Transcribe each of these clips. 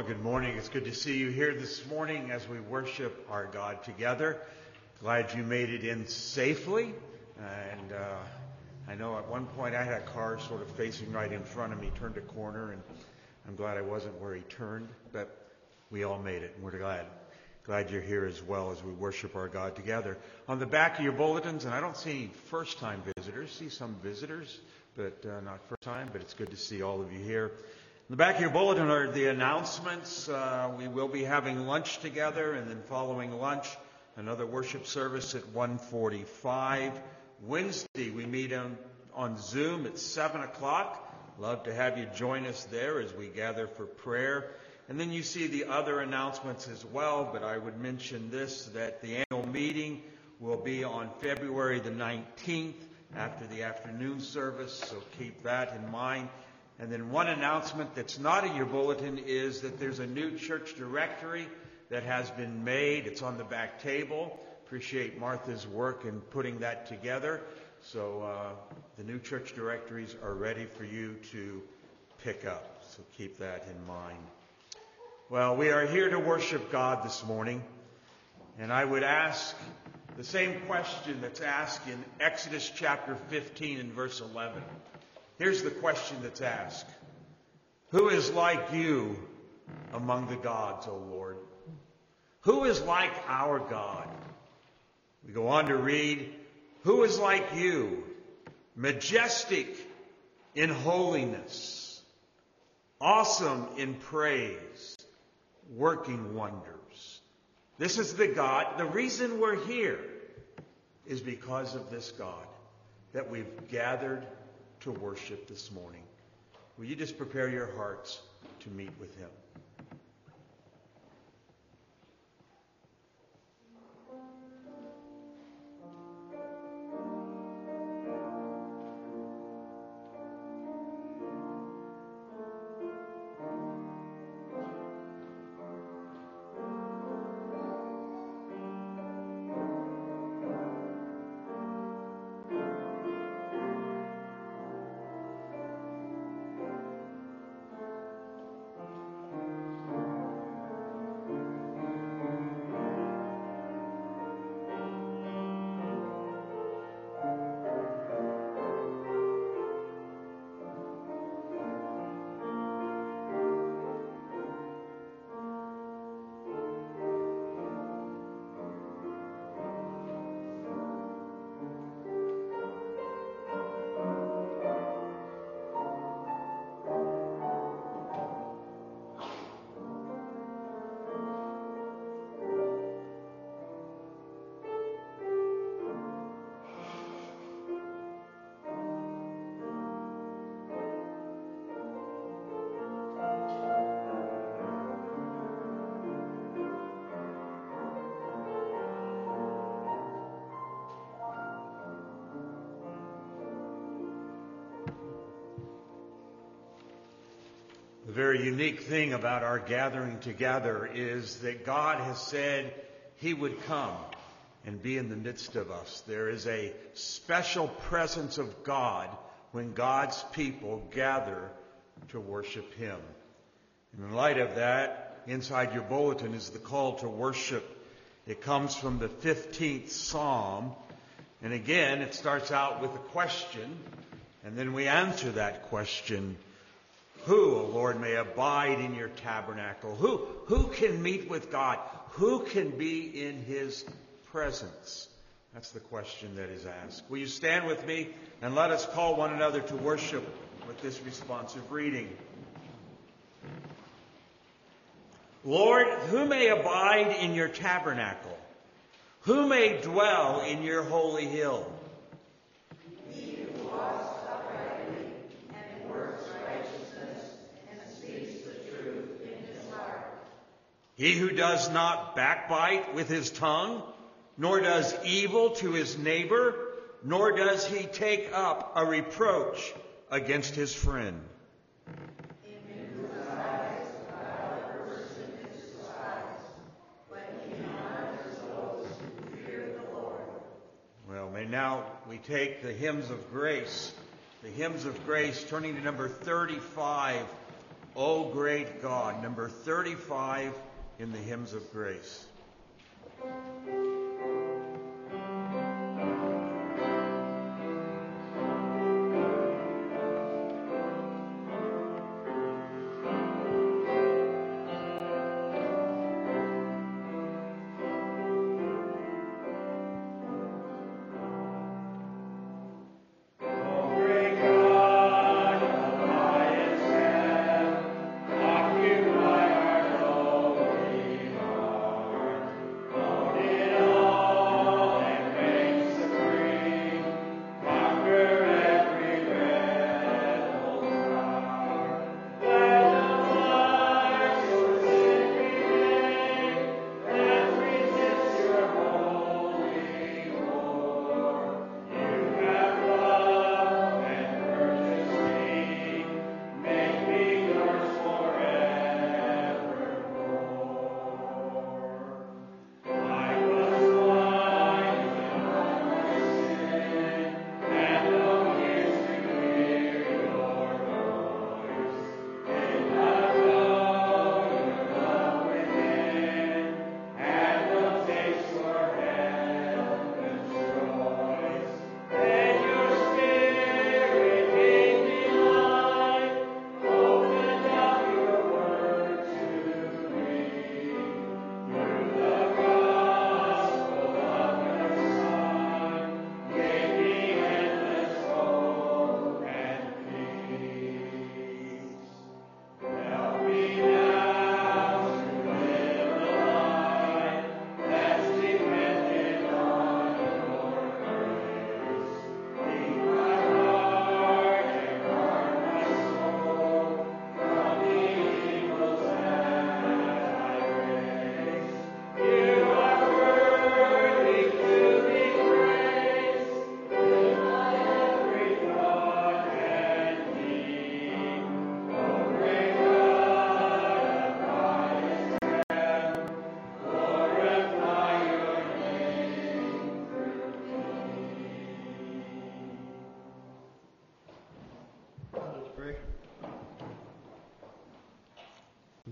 Well, good morning. It's good to see you here this morning as we worship our God together. Glad you made it in safely. And uh, I know at one point I had a car sort of facing right in front of me, turned a corner, and I'm glad I wasn't where he turned. But we all made it, and we're glad. Glad you're here as well as we worship our God together. On the back of your bulletins, and I don't see any first-time visitors. See some visitors, but uh, not first time. But it's good to see all of you here. In the back of your bulletin are the announcements. Uh, we will be having lunch together, and then following lunch, another worship service at 1:45. Wednesday, we meet on, on Zoom at 7 o'clock. Love to have you join us there as we gather for prayer. And then you see the other announcements as well, but I would mention this that the annual meeting will be on February the 19th after the afternoon service, so keep that in mind. And then one announcement that's not in your bulletin is that there's a new church directory that has been made. It's on the back table. Appreciate Martha's work in putting that together. So uh, the new church directories are ready for you to pick up. So keep that in mind. Well, we are here to worship God this morning. And I would ask the same question that's asked in Exodus chapter 15 and verse 11. Here's the question that's asked Who is like you among the gods, O Lord? Who is like our God? We go on to read, Who is like you, majestic in holiness, awesome in praise, working wonders? This is the God. The reason we're here is because of this God that we've gathered to worship this morning. Will you just prepare your hearts to meet with Him? Unique thing about our gathering together is that God has said He would come and be in the midst of us. There is a special presence of God when God's people gather to worship Him. And in light of that, inside your bulletin is the call to worship. It comes from the 15th Psalm. And again, it starts out with a question, and then we answer that question who, O Lord, may abide in your tabernacle? Who, who can meet with God? Who can be in his presence? That's the question that is asked. Will you stand with me and let us call one another to worship with this responsive reading? Lord, who may abide in your tabernacle? Who may dwell in your holy hill? He who does not backbite with his tongue, nor does evil to his neighbor, nor does he take up a reproach against his friend. Well, may now we take the hymns of grace, the hymns of grace, turning to number 35 O Great God, number 35 in the Hymns of Grace.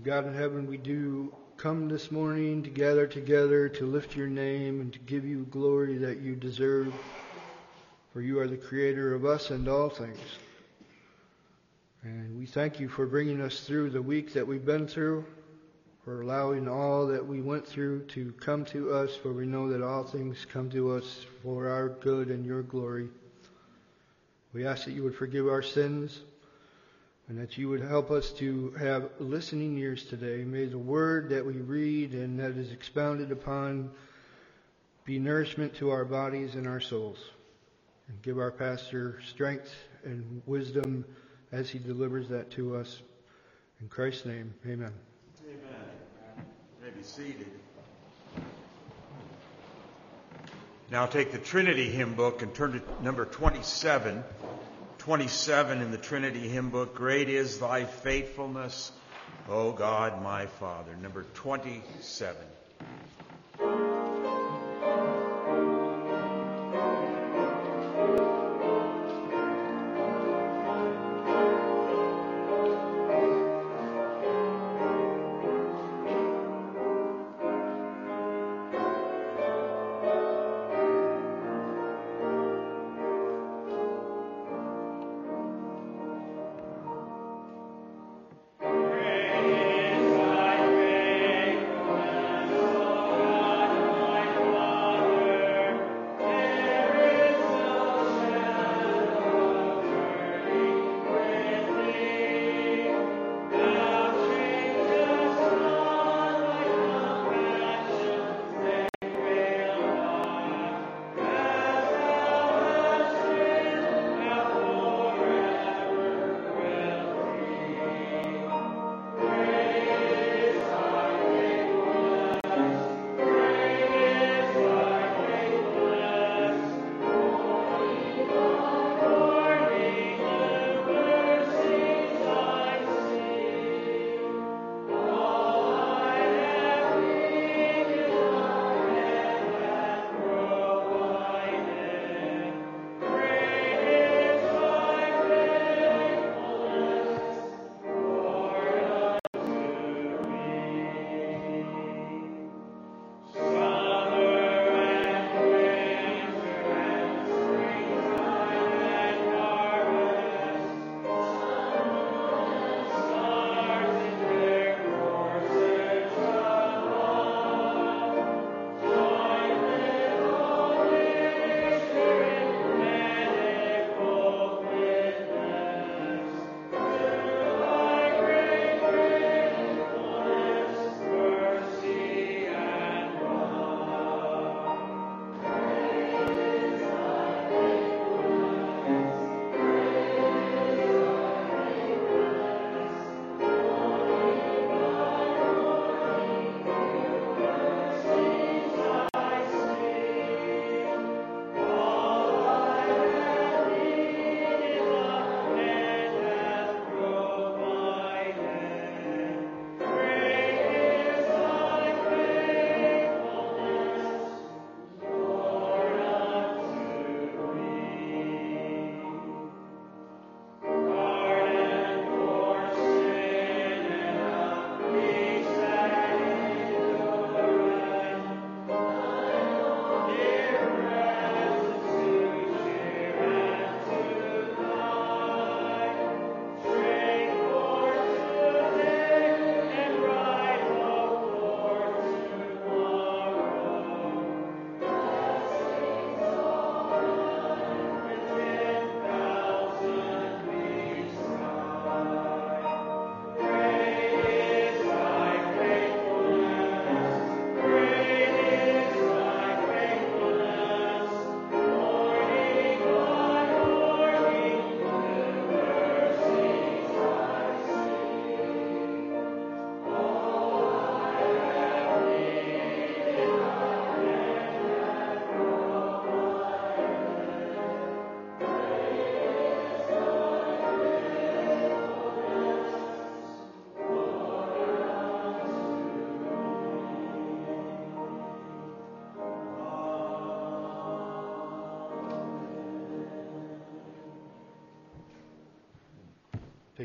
God in heaven, we do come this morning to gather together to lift your name and to give you glory that you deserve, for you are the creator of us and all things. And we thank you for bringing us through the week that we've been through, for allowing all that we went through to come to us, for we know that all things come to us for our good and your glory. We ask that you would forgive our sins and that you would help us to have listening ears today. May the word that we read and that is expounded upon be nourishment to our bodies and our souls. And give our pastor strength and wisdom as he delivers that to us. In Christ's name, amen. Amen. You may be seated. Now take the Trinity hymn book and turn to number 27. 27 in the Trinity hymn book. Great is thy faithfulness, O God my Father. Number 27.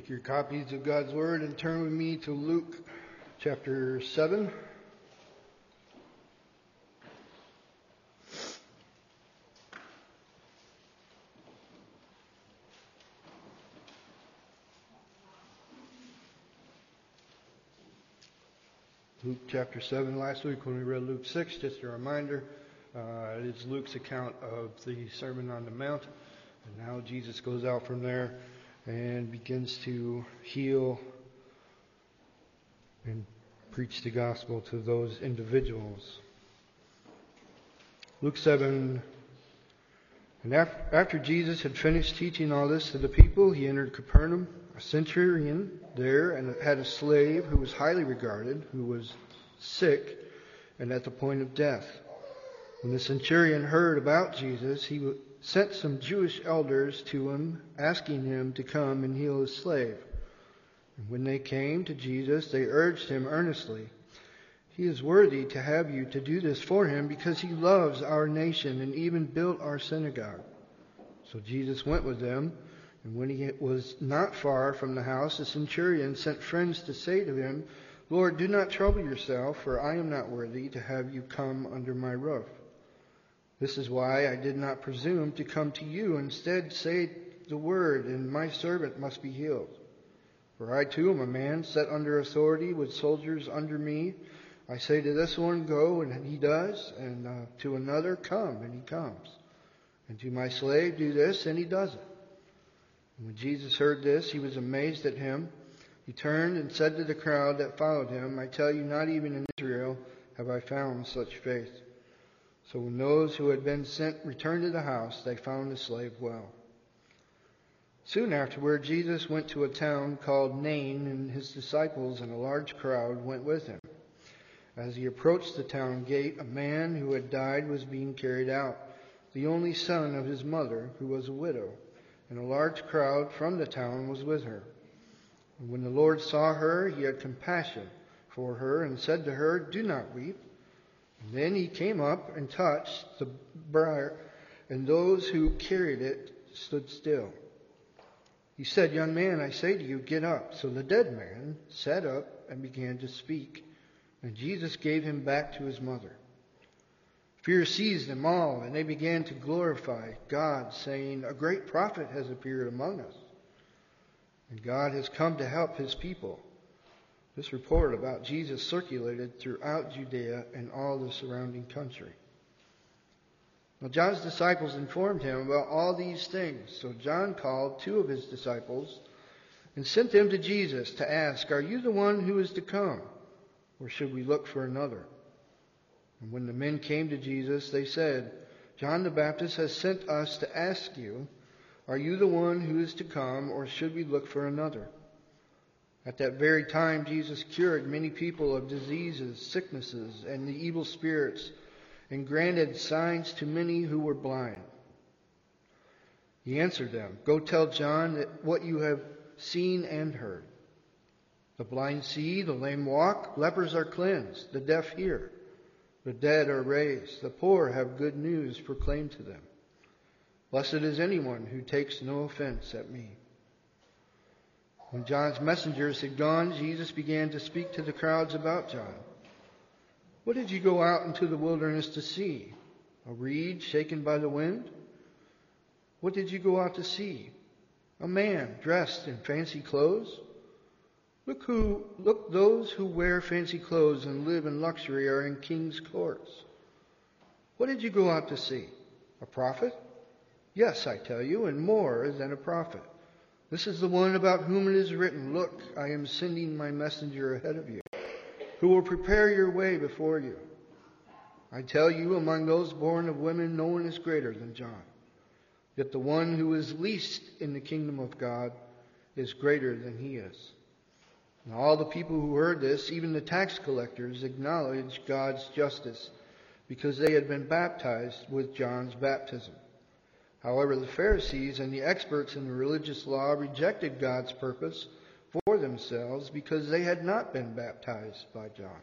Take your copies of God's Word and turn with me to Luke chapter 7. Luke chapter 7. Last week when we read Luke 6, just a reminder, uh, it is Luke's account of the Sermon on the Mount. And now Jesus goes out from there and begins to heal and preach the gospel to those individuals. Luke 7. And after Jesus had finished teaching all this to the people, he entered Capernaum a centurion there and had a slave who was highly regarded, who was sick and at the point of death. When the centurion heard about Jesus, he sent some Jewish elders to him, asking him to come and heal his slave. And when they came to Jesus, they urged him earnestly, He is worthy to have you to do this for him because he loves our nation and even built our synagogue. So Jesus went with them. And when he was not far from the house, the centurion sent friends to say to him, Lord, do not trouble yourself, for I am not worthy to have you come under my roof. This is why I did not presume to come to you. Instead, say the word, and my servant must be healed. For I too am a man set under authority with soldiers under me. I say to this one, Go, and he does, and uh, to another, Come, and he comes. And to my slave, Do this, and he does it. And when Jesus heard this, he was amazed at him. He turned and said to the crowd that followed him, I tell you, not even in Israel have I found such faith. So when those who had been sent returned to the house, they found the slave well. Soon afterward, Jesus went to a town called Nain, and his disciples and a large crowd went with him. As he approached the town gate, a man who had died was being carried out, the only son of his mother, who was a widow and a large crowd from the town was with her. And when the Lord saw her, he had compassion for her and said to her, Do not weep. Then he came up and touched the briar, and those who carried it stood still. He said, Young man, I say to you, get up. So the dead man sat up and began to speak. And Jesus gave him back to his mother. Fear seized them all, and they began to glorify God, saying, A great prophet has appeared among us, and God has come to help his people. This report about Jesus circulated throughout Judea and all the surrounding country. Now, John's disciples informed him about all these things. So John called two of his disciples and sent them to Jesus to ask, Are you the one who is to come, or should we look for another? And when the men came to Jesus, they said, John the Baptist has sent us to ask you, Are you the one who is to come, or should we look for another? At that very time, Jesus cured many people of diseases, sicknesses, and the evil spirits, and granted signs to many who were blind. He answered them, Go tell John what you have seen and heard. The blind see, the lame walk, lepers are cleansed, the deaf hear. The dead are raised. The poor have good news proclaimed to them. Blessed is anyone who takes no offense at me. When John's messengers had gone, Jesus began to speak to the crowds about John. What did you go out into the wilderness to see? A reed shaken by the wind? What did you go out to see? A man dressed in fancy clothes? Look who, look, those who wear fancy clothes and live in luxury are in king's courts. What did you go out to see? A prophet? Yes, I tell you, and more than a prophet. This is the one about whom it is written, Look, I am sending my messenger ahead of you, who will prepare your way before you. I tell you, among those born of women, no one is greater than John. Yet the one who is least in the kingdom of God is greater than he is. And all the people who heard this, even the tax collectors, acknowledged God's justice because they had been baptized with John's baptism. However, the Pharisees and the experts in the religious law rejected God's purpose for themselves because they had not been baptized by John.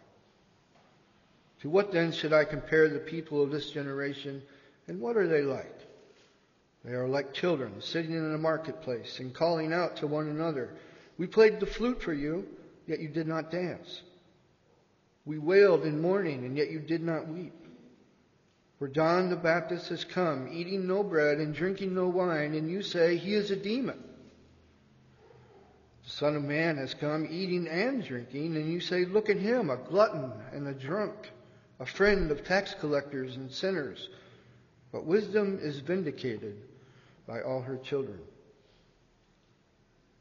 To what then should I compare the people of this generation, and what are they like? They are like children sitting in a marketplace and calling out to one another. We played the flute for you, yet you did not dance. We wailed in mourning, and yet you did not weep. For John the Baptist has come, eating no bread and drinking no wine, and you say he is a demon. The Son of Man has come, eating and drinking, and you say, Look at him, a glutton and a drunk, a friend of tax collectors and sinners. But wisdom is vindicated by all her children.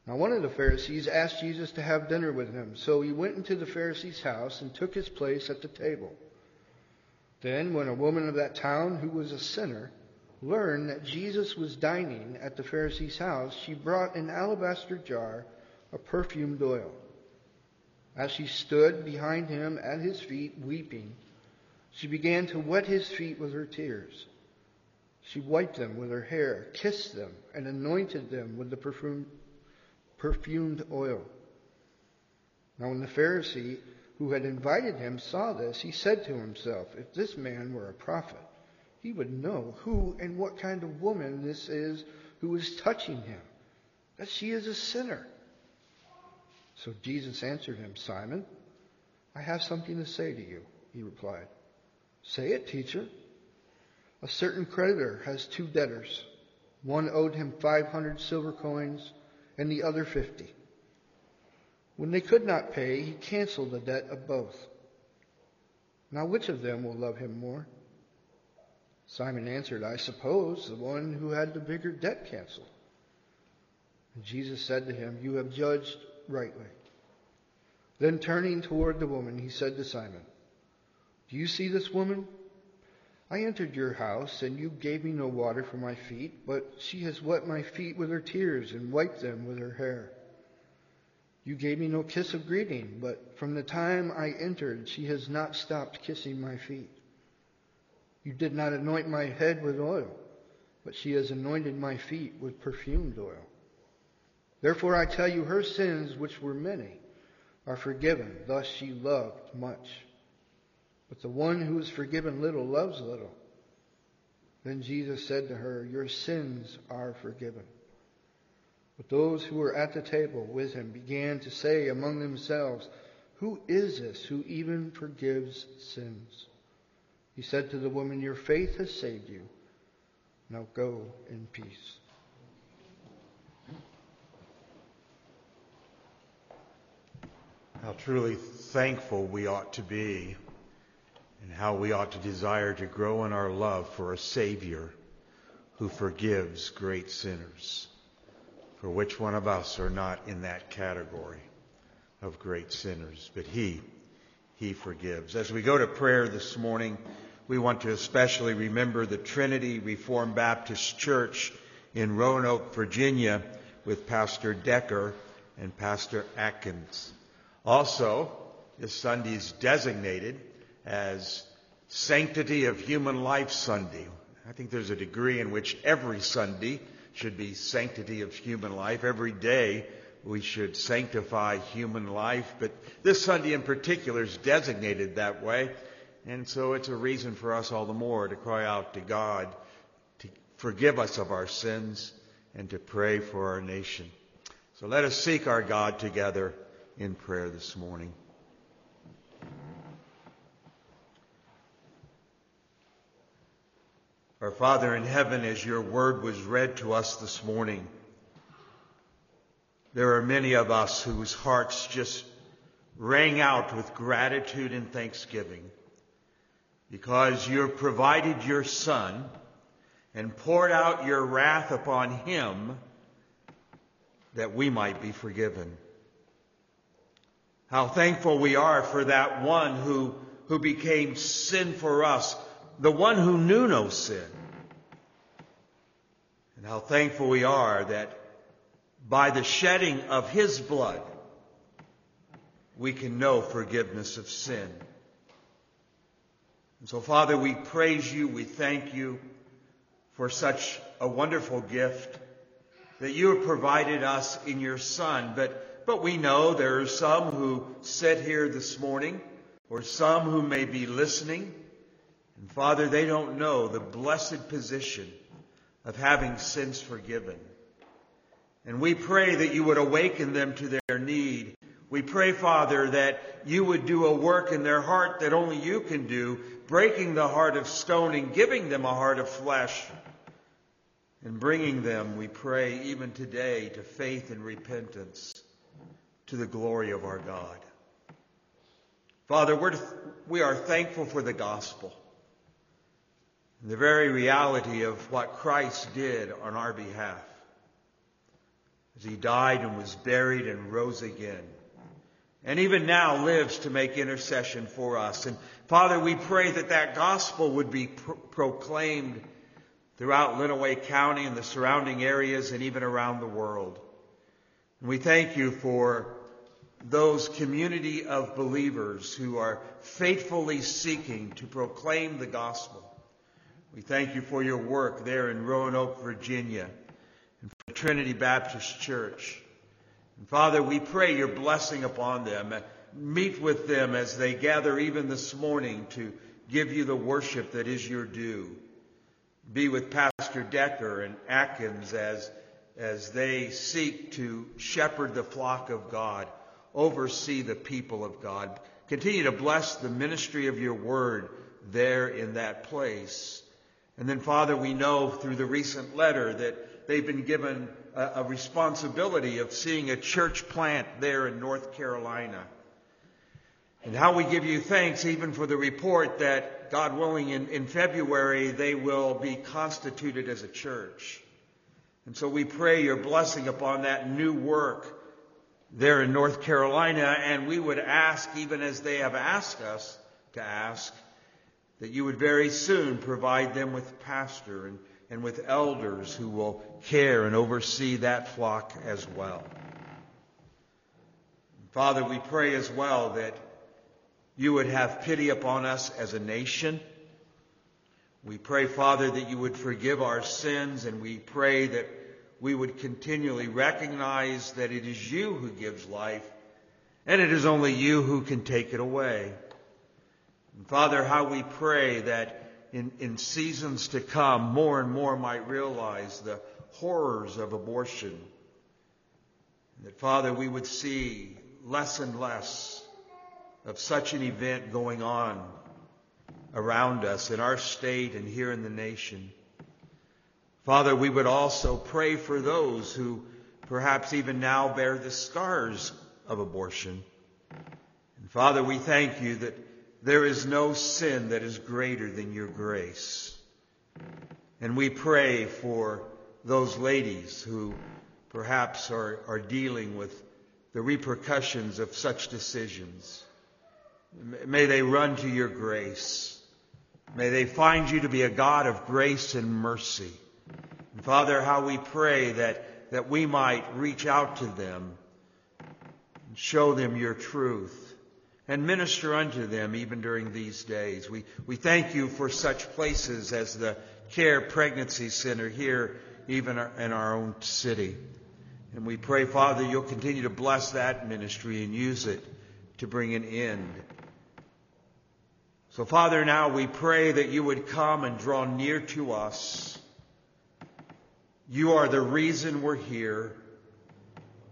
Now, one of the Pharisees asked Jesus to have dinner with him, so he went into the Pharisee's house and took his place at the table. Then, when a woman of that town who was a sinner learned that Jesus was dining at the Pharisee's house, she brought an alabaster jar of perfumed oil. As she stood behind him at his feet, weeping, she began to wet his feet with her tears. She wiped them with her hair, kissed them, and anointed them with the perfumed, oil. Now, when the Pharisee who had invited him saw this, he said to himself, If this man were a prophet, he would know who and what kind of woman this is who is touching him, that she is a sinner. So Jesus answered him, Simon, I have something to say to you, he replied. Say it, teacher. A certain creditor has two debtors. One owed him 500 silver coins and the other 50. When they could not pay, he canceled the debt of both. Now, which of them will love him more? Simon answered, I suppose the one who had the bigger debt canceled. And Jesus said to him, You have judged rightly. Then turning toward the woman, he said to Simon, Do you see this woman? I entered your house, and you gave me no water for my feet, but she has wet my feet with her tears and wiped them with her hair. You gave me no kiss of greeting, but from the time I entered, she has not stopped kissing my feet. You did not anoint my head with oil, but she has anointed my feet with perfumed oil. Therefore I tell you, her sins, which were many, are forgiven. Thus she loved much. But the one who is forgiven little loves little. Then Jesus said to her, Your sins are forgiven. But those who were at the table with him began to say among themselves, Who is this who even forgives sins? He said to the woman, Your faith has saved you. Now go in peace. How truly thankful we ought to be and how we ought to desire to grow in our love for a Savior who forgives great sinners. For which one of us are not in that category of great sinners? But He, He forgives. As we go to prayer this morning, we want to especially remember the Trinity Reformed Baptist Church in Roanoke, Virginia, with Pastor Decker and Pastor Atkins. Also, this Sunday is designated as Sanctity of Human Life Sunday. I think there's a degree in which every Sunday should be Sanctity of Human Life. Every day we should sanctify human life, but this Sunday in particular is designated that way. And so it's a reason for us all the more to cry out to God to forgive us of our sins and to pray for our nation. So let us seek our God together in prayer this morning. Our Father in heaven, as your word was read to us this morning, there are many of us whose hearts just rang out with gratitude and thanksgiving because you have provided your Son and poured out your wrath upon him that we might be forgiven. How thankful we are for that one who, who became sin for us the one who knew no sin. And how thankful we are that by the shedding of his blood, we can know forgiveness of sin. And so, Father, we praise you, we thank you for such a wonderful gift that you have provided us in your Son. But, but we know there are some who sit here this morning, or some who may be listening, and Father, they don't know the blessed position of having sins forgiven. And we pray that you would awaken them to their need. We pray, Father, that you would do a work in their heart that only you can do, breaking the heart of stone and giving them a heart of flesh, and bringing them, we pray, even today, to faith and repentance, to the glory of our God. Father, we're, we are thankful for the gospel, the very reality of what Christ did on our behalf as he died and was buried and rose again. And even now lives to make intercession for us. And Father, we pray that that gospel would be pro- proclaimed throughout Lenawee County and the surrounding areas and even around the world. And we thank you for those community of believers who are faithfully seeking to proclaim the gospel. We thank you for your work there in Roanoke, Virginia the Trinity Baptist Church. And Father, we pray your blessing upon them. Meet with them as they gather even this morning to give you the worship that is your due. Be with Pastor Decker and Atkins as, as they seek to shepherd the flock of God, oversee the people of God. Continue to bless the ministry of your word there in that place. And then, Father, we know through the recent letter that they've been given a, a responsibility of seeing a church plant there in North Carolina. And how we give you thanks even for the report that, God willing, in, in February they will be constituted as a church. And so we pray your blessing upon that new work there in North Carolina, and we would ask, even as they have asked us to ask, that you would very soon provide them with pastor and and with elders who will care and oversee that flock as well. Father, we pray as well that you would have pity upon us as a nation. We pray, Father, that you would forgive our sins, and we pray that we would continually recognize that it is you who gives life, and it is only you who can take it away. And Father, how we pray that in, in seasons to come, more and more might realize the horrors of abortion. And that, Father, we would see less and less of such an event going on around us in our state and here in the nation. Father, we would also pray for those who perhaps even now bear the scars of abortion. And Father, we thank you that there is no sin that is greater than your grace. And we pray for those ladies who perhaps are, are dealing with the repercussions of such decisions. May they run to your grace. May they find you to be a God of grace and mercy. And Father, how we pray that, that we might reach out to them and show them your truth and minister unto them even during these days. We, we thank you for such places as the Care Pregnancy Center here, even in our own city. And we pray, Father, you'll continue to bless that ministry and use it to bring an end. So, Father, now we pray that you would come and draw near to us. You are the reason we're here.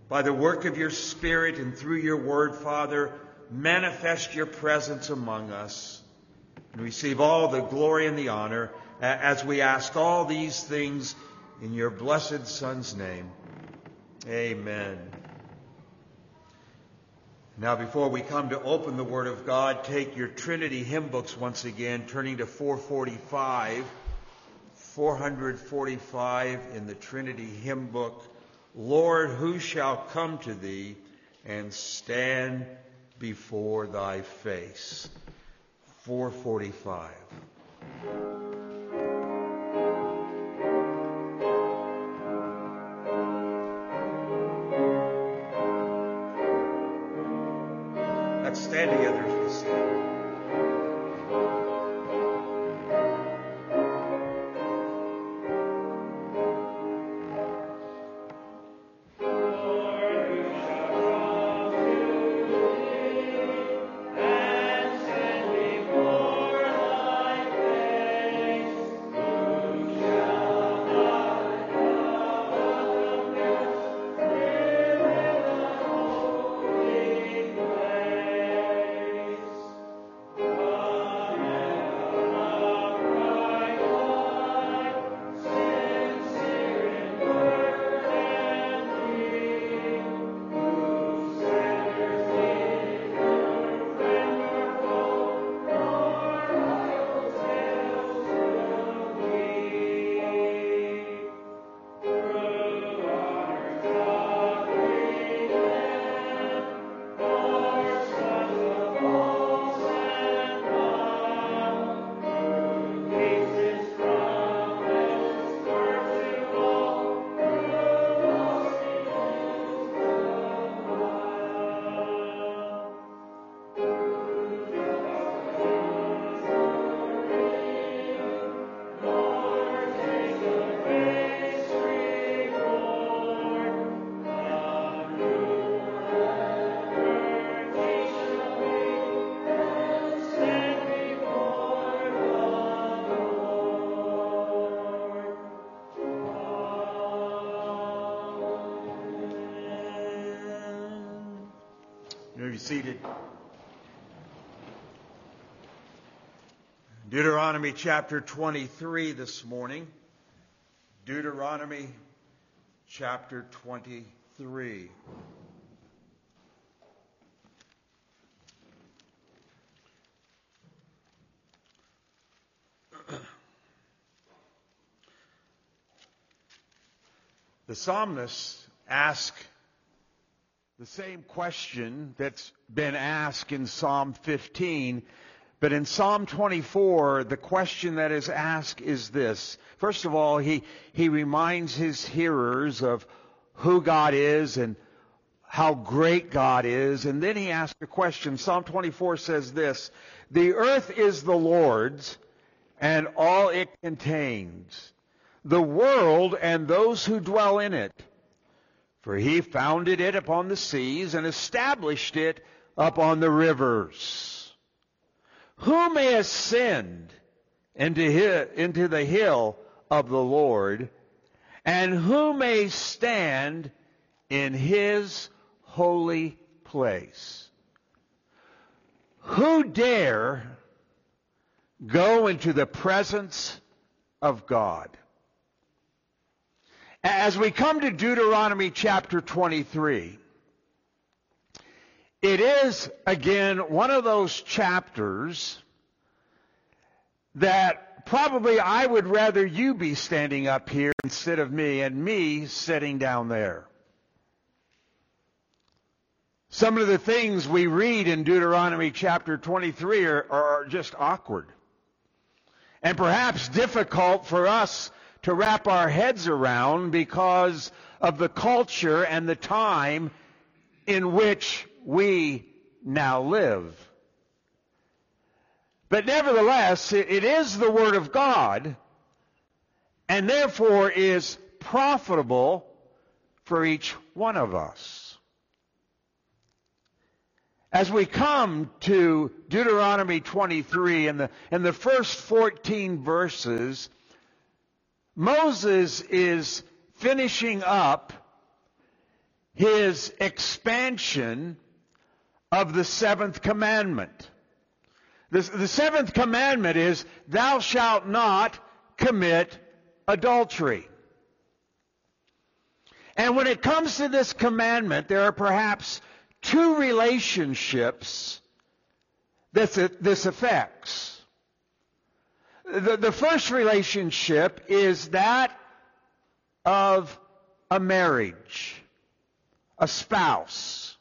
By the work of your Spirit and through your word, Father, manifest your presence among us and receive all the glory and the honor as we ask all these things in your blessed Son's name. Amen. Now, before we come to open the Word of God, take your Trinity hymn books once again, turning to 445. 445 in the Trinity hymn book. Lord, who shall come to thee and stand before thy face. 445. Seated. Deuteronomy chapter 23 this morning. Deuteronomy chapter 23. the psalmists ask the same question that's been asked in Psalm 15. But in Psalm 24, the question that is asked is this. First of all, he, he reminds his hearers of who God is and how great God is. And then he asks a question. Psalm 24 says this, The earth is the Lord's and all it contains, the world and those who dwell in it. For he founded it upon the seas and established it upon the rivers. Who may ascend into, into the hill of the Lord, and who may stand in his holy place? Who dare go into the presence of God? As we come to Deuteronomy chapter 23, it is, again, one of those chapters that probably I would rather you be standing up here instead of me and me sitting down there. Some of the things we read in Deuteronomy chapter 23 are, are just awkward and perhaps difficult for us to wrap our heads around because of the culture and the time in which we now live. But nevertheless, it is the Word of God and therefore is profitable for each one of us. As we come to Deuteronomy 23 and the, and the first 14 verses, Moses is finishing up his expansion of the seventh commandment. The, the, seventh commandment is, thou shalt not commit adultery. And when it comes to this commandment, there are perhaps two relationships that this affects. The, the first relationship is that of a marriage, a spouse.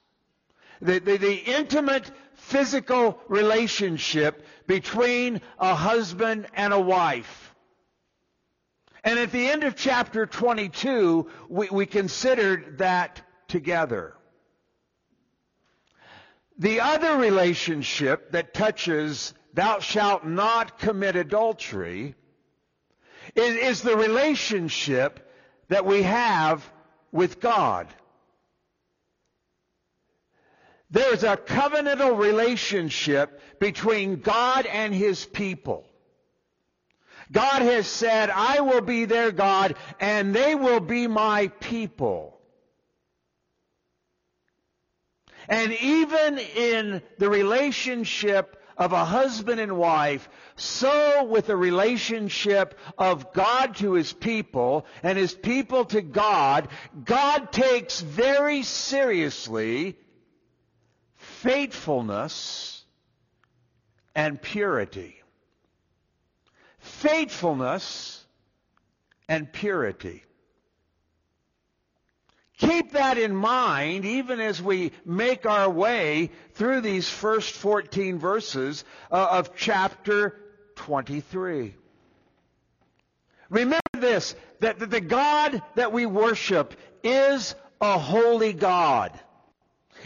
The, the, the intimate physical relationship between a husband and a wife. And at the end of chapter 22, we, we considered that together. The other relationship that touches thou shalt not commit adultery, is, is the relationship that we have with God. There is a covenantal relationship between God and His people. God has said, I will be their God and they will be my people. And even in the relationship of a husband and wife, so with the relationship of God to his people and his people to God, God takes very seriously faithfulness and purity. Faithfulness and purity. Keep that in mind even as we make our way through these first 14 verses uh, of chapter 23. Remember this, that the God that we worship is a holy God.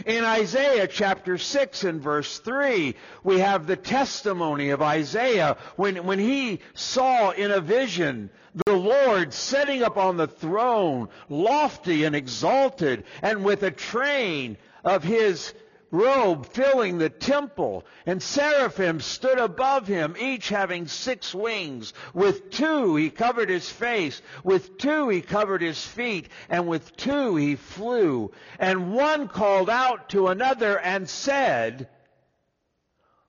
In Isaiah chapter 6 and verse 3, we have the testimony of Isaiah when, when he saw in a vision the Lord sitting upon the throne, lofty and exalted, and with a train of his robe filling the temple, and seraphim stood above him, each having six wings. With two he covered his face, with two he covered his feet, and with two he flew. And one called out to another and said,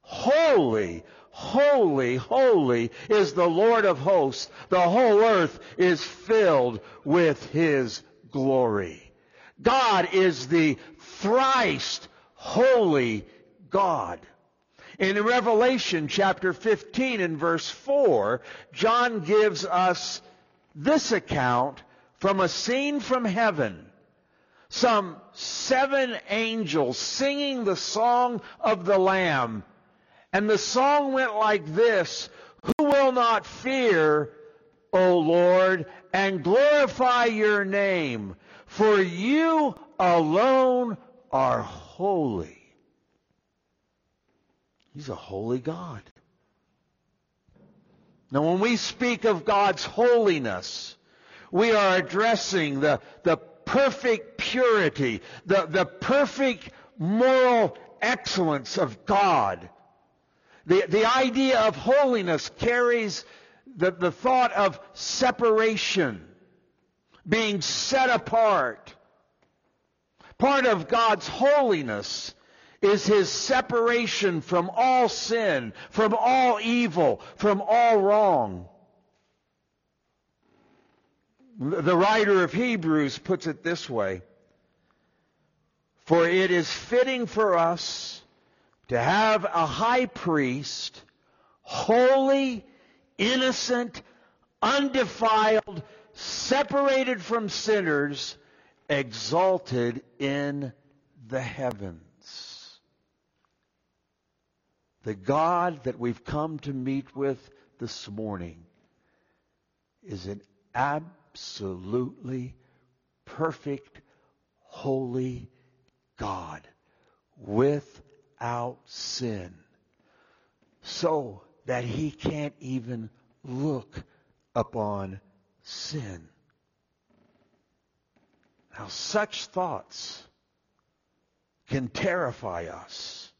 Holy, holy, holy is the Lord of hosts. The whole earth is filled with his glory. God is the thrice holy God. In Revelation chapter 15 and verse 4, John gives us this account from a scene from heaven. Some seven angels singing the song of the Lamb. And the song went like this, Who will not fear, O Lord, and glorify your name? For you alone are holy. He's a holy God. Now, when we speak of God's holiness, we are addressing the, the perfect purity, the, the perfect moral excellence of God. The, the idea of holiness carries the, the thought of separation, being set apart. Part of God's holiness is his separation from all sin, from all evil, from all wrong. The writer of Hebrews puts it this way For it is fitting for us to have a high priest, holy, innocent, undefiled, separated from sinners, exalted in the heavens. The God that we've come to meet with this morning is an absolutely perfect, holy God without sin. So that he can't even look upon sin. Now, such thoughts can terrify us.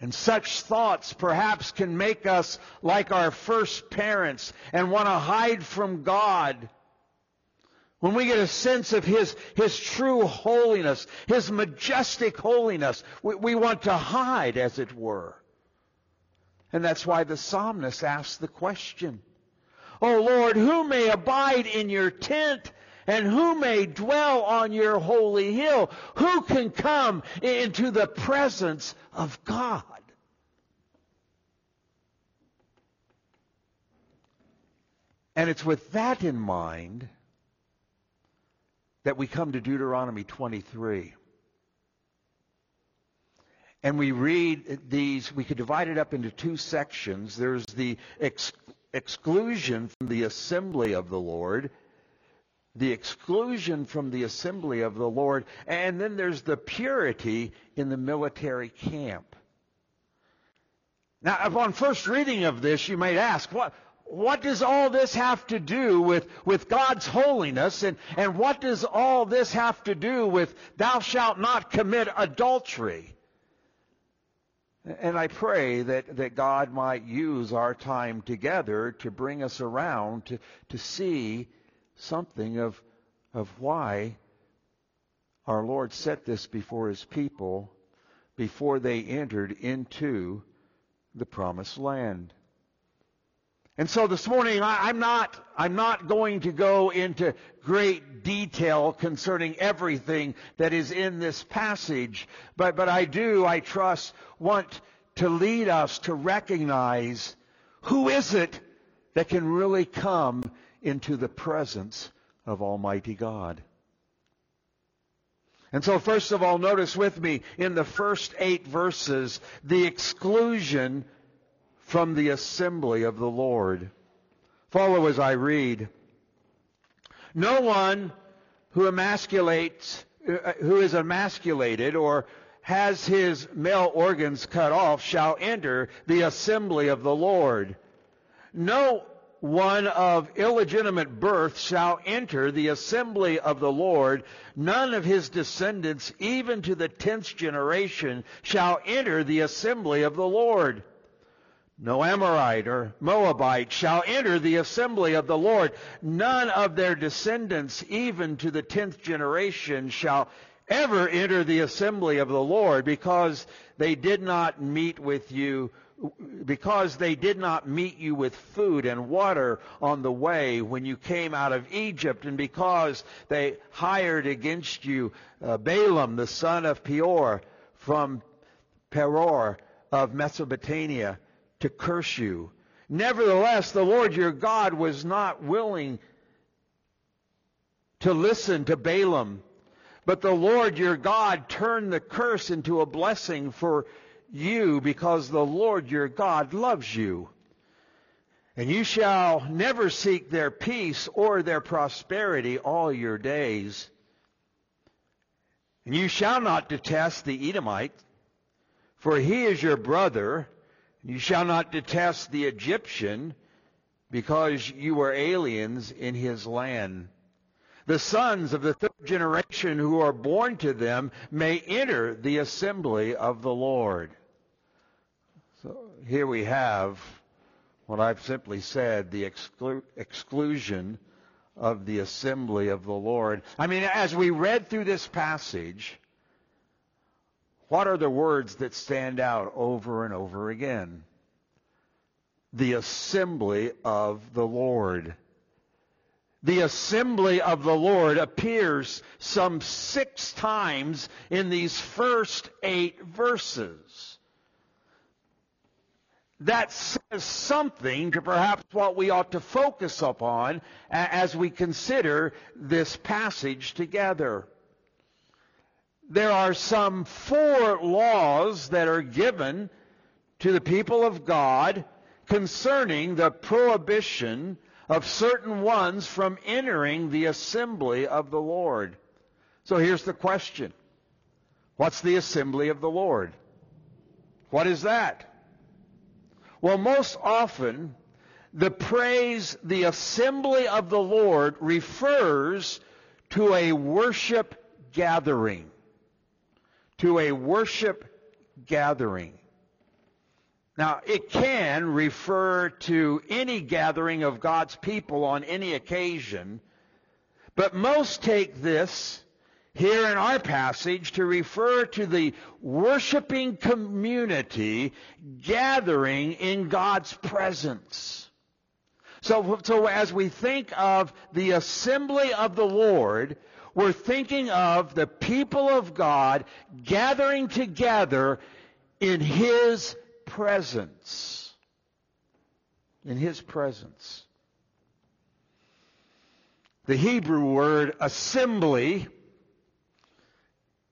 And such thoughts perhaps can make us like our first parents and want to hide from God. When we get a sense of His, His true holiness, His majestic holiness, we, we want to hide, as it were. And that's why the psalmist asks the question, O Lord, who may abide in your tent? And who may dwell on your holy hill? Who can come into the presence of God? And it's with that in mind that we come to Deuteronomy 23. And we read these, we could divide it up into two sections. There's the ex- exclusion from the assembly of the Lord, the exclusion from the assembly of the Lord, and then there's the purity in the military camp. Now, upon first reading of this, you might ask, what, what does all this have to do with, with God's holiness? And, and what does all this have to do with thou shalt not commit adultery? And I pray that, that God might use our time together to bring us around to, to see something of, of why our Lord set this before his people before they entered into the promised land. And so this morning, I, am not, I'm not going to go into great detail concerning everything that is in this passage, but, but I do, I trust, want to lead us to recognize who is it that can really come into the presence of Almighty God. And so first of all, notice with me in the first eight verses, the exclusion from the assembly of the Lord. Follow as I read. No one who emasculates, uh, who is emasculated or has his male organs cut off shall enter the assembly of the Lord. No one of illegitimate birth shall enter the assembly of the Lord. None of his descendants, even to the tenth generation, shall enter the assembly of the Lord. No Amorite or Moabite shall enter the assembly of the Lord. None of their descendants, even to the tenth generation, shall ever enter the assembly of the Lord because they did not meet with you because they did not meet you with food and water on the way when you came out of Egypt, and because they hired against you uh, Balaam the son of Beor from Pethor of Mesopotamia to curse you. Nevertheless, the Lord your God was not willing to listen to Balaam, but the Lord your God turned the curse into a blessing for you because the Lord your God loves you. And you shall never seek their peace or their prosperity all your days. And you shall not detest the Edomite, for he is your brother. You shall not detest the Egyptian, because you were aliens in his land. The sons of the third generation who are born to them may enter the assembly of the Lord. Here we have what I've simply said, the exclu- exclusion of the assembly of the Lord. I mean, as we read through this passage, what are the words that stand out over and over again? The assembly of the Lord. The assembly of the Lord appears some six times in these first eight verses that says something to perhaps what we ought to focus upon as we consider this passage together. There are some four laws that are given to the people of God concerning the prohibition of certain ones from entering the assembly of the Lord. So here's the question. What's the assembly of the Lord? What is that? Well, most often, the praise, the assembly of the Lord refers to a worship gathering. To a worship gathering. Now, it can refer to any gathering of God's people on any occasion, but most take this here in our passage to refer to the worshiping community gathering in God's presence. So, so as we think of the assembly of the Lord, we're thinking of the people of God gathering together in His presence. In His presence. The Hebrew word assembly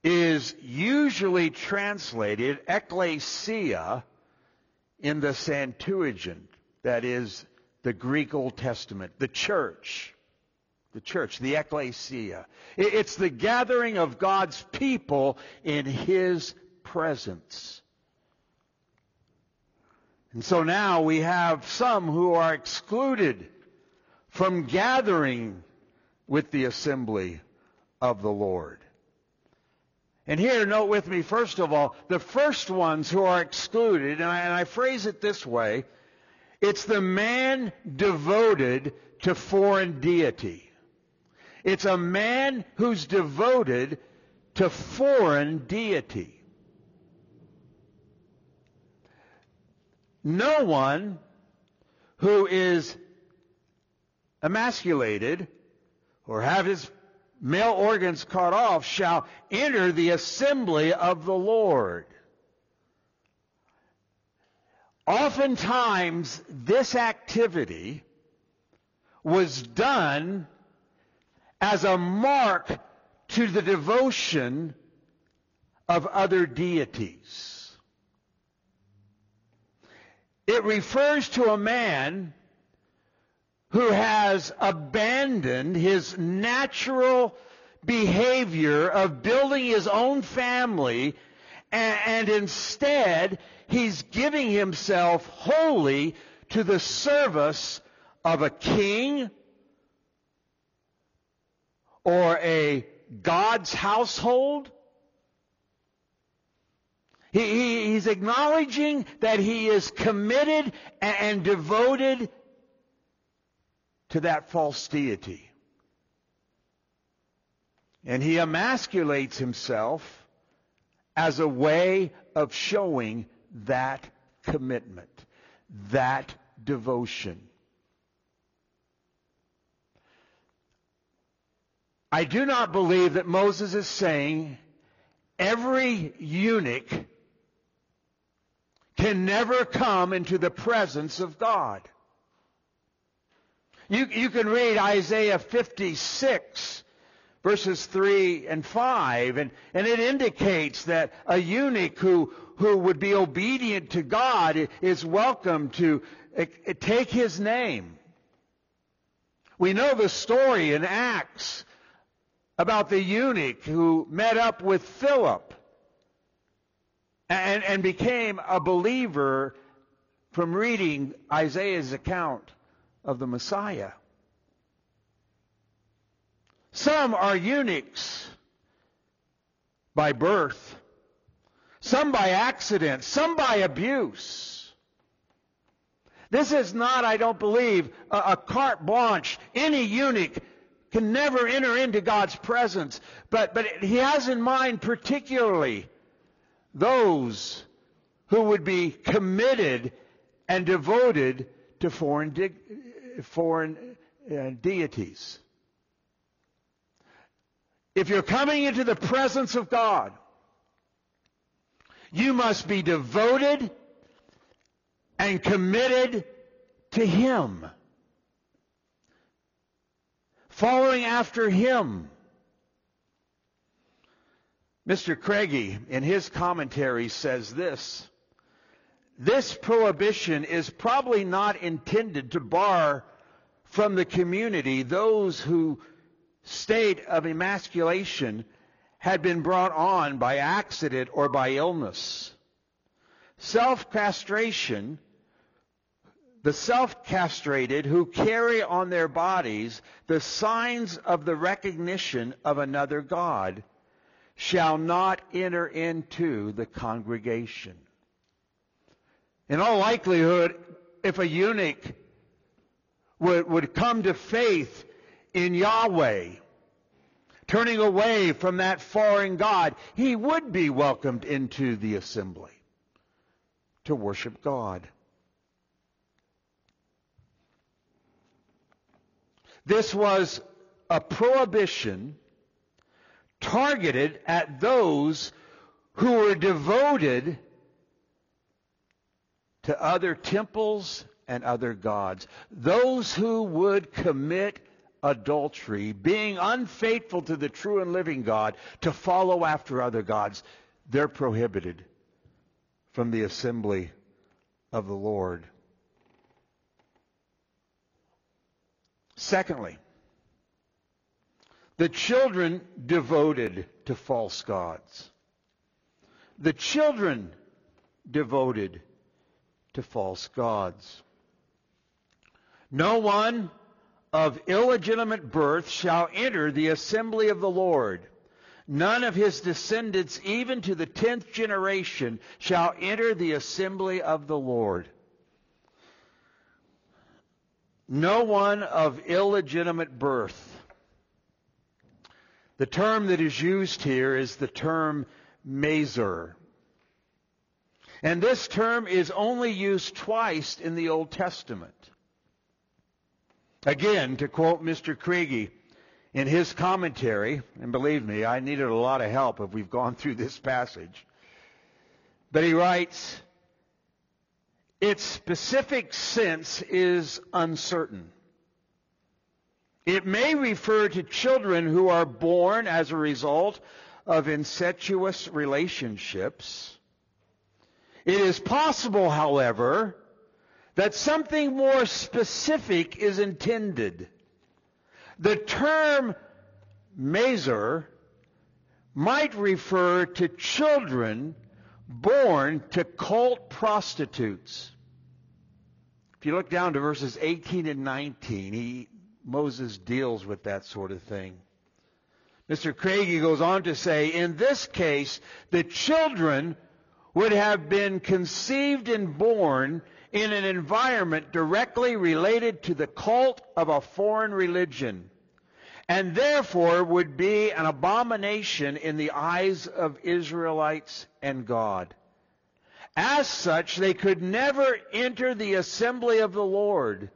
is usually translated ecclesia in the Septuagint, that is the Greek Old Testament, the church. The church, the ecclesia. It's the gathering of God's people in His presence. And so now we have some who are excluded from gathering with the assembly of the Lord. And here, note with me, first of all, the first ones who are excluded, and I, and I phrase it this way, it's the man devoted to foreign deity. It's a man who's devoted to foreign deity. No one who is emasculated or have his male organs cut off shall enter the assembly of the Lord. Oftentimes, this activity was done as a mark to the devotion of other deities. It refers to a man who has abandoned his natural behavior of building his own family and, and, instead he's giving himself wholly to the service of a king or a God's household. He, he, he's acknowledging that he is committed and, and devoted to that false deity. And he emasculates himself as a way of showing that commitment, that devotion. I do not believe that Moses is saying every eunuch can never come into the presence of God. You, you can read Isaiah 56 verses 3 and 5, and, and it indicates that a eunuch who, who would be obedient to God is welcome to uh, take his name. We know the story in Acts about the eunuch who met up with Philip and, and became a believer from reading Isaiah's account of the Messiah. Some are eunuchs by birth, some by accident, some by abuse. This is not, I don't believe, a, a carte blanche. Any eunuch can never enter into God's presence. But, but he has in mind particularly those who would be committed and devoted to foreign, foreign uh, deities. If you're coming into the presence of God, you must be devoted and committed to Him following after him. Mr. Craigie, in his commentary, says this This prohibition is probably not intended to bar from the community those who state of emasculation had been brought on by accident or by illness. Self castration the self-castrated who carry on their bodies the signs of the recognition of another God shall not enter into the congregation. In all likelihood, if a eunuch would, would come to faith in Yahweh, turning away from that foreign God, he would be welcomed into the assembly to worship God. This was a prohibition targeted at those who were devoted to other temples and other gods. Those who would commit adultery, being unfaithful to the true and living God, to follow after other gods, they're prohibited from the assembly of the Lord. Secondly, the children devoted to false gods. The children devoted to false gods. No one of illegitimate birth shall enter the assembly of the Lord. None of his descendants, even to the tenth generation, shall enter the assembly of the Lord. No one of illegitimate birth. The term that is used here is the term mamzer. And this term is only used twice in the Old Testament. Again, to quote Mr. Craigie in his commentary, and believe me, I needed a lot of help if we've gone through this passage. But he writes, its specific sense is uncertain. It may refer to children who are born as a result of incestuous relationships. It is possible, however, that something more specific is intended. The term mamzer might refer to children born to cult prostitutes If you look down to verses 18 and 19, he, Moses deals with that sort of thing. Mr. Craigie goes on to say, in this case, the children would have been conceived and born in an environment directly related to the cult of a foreign religion, and therefore would be an abomination in the eyes of Israelites and God. As such, they could never enter the assembly of the Lord.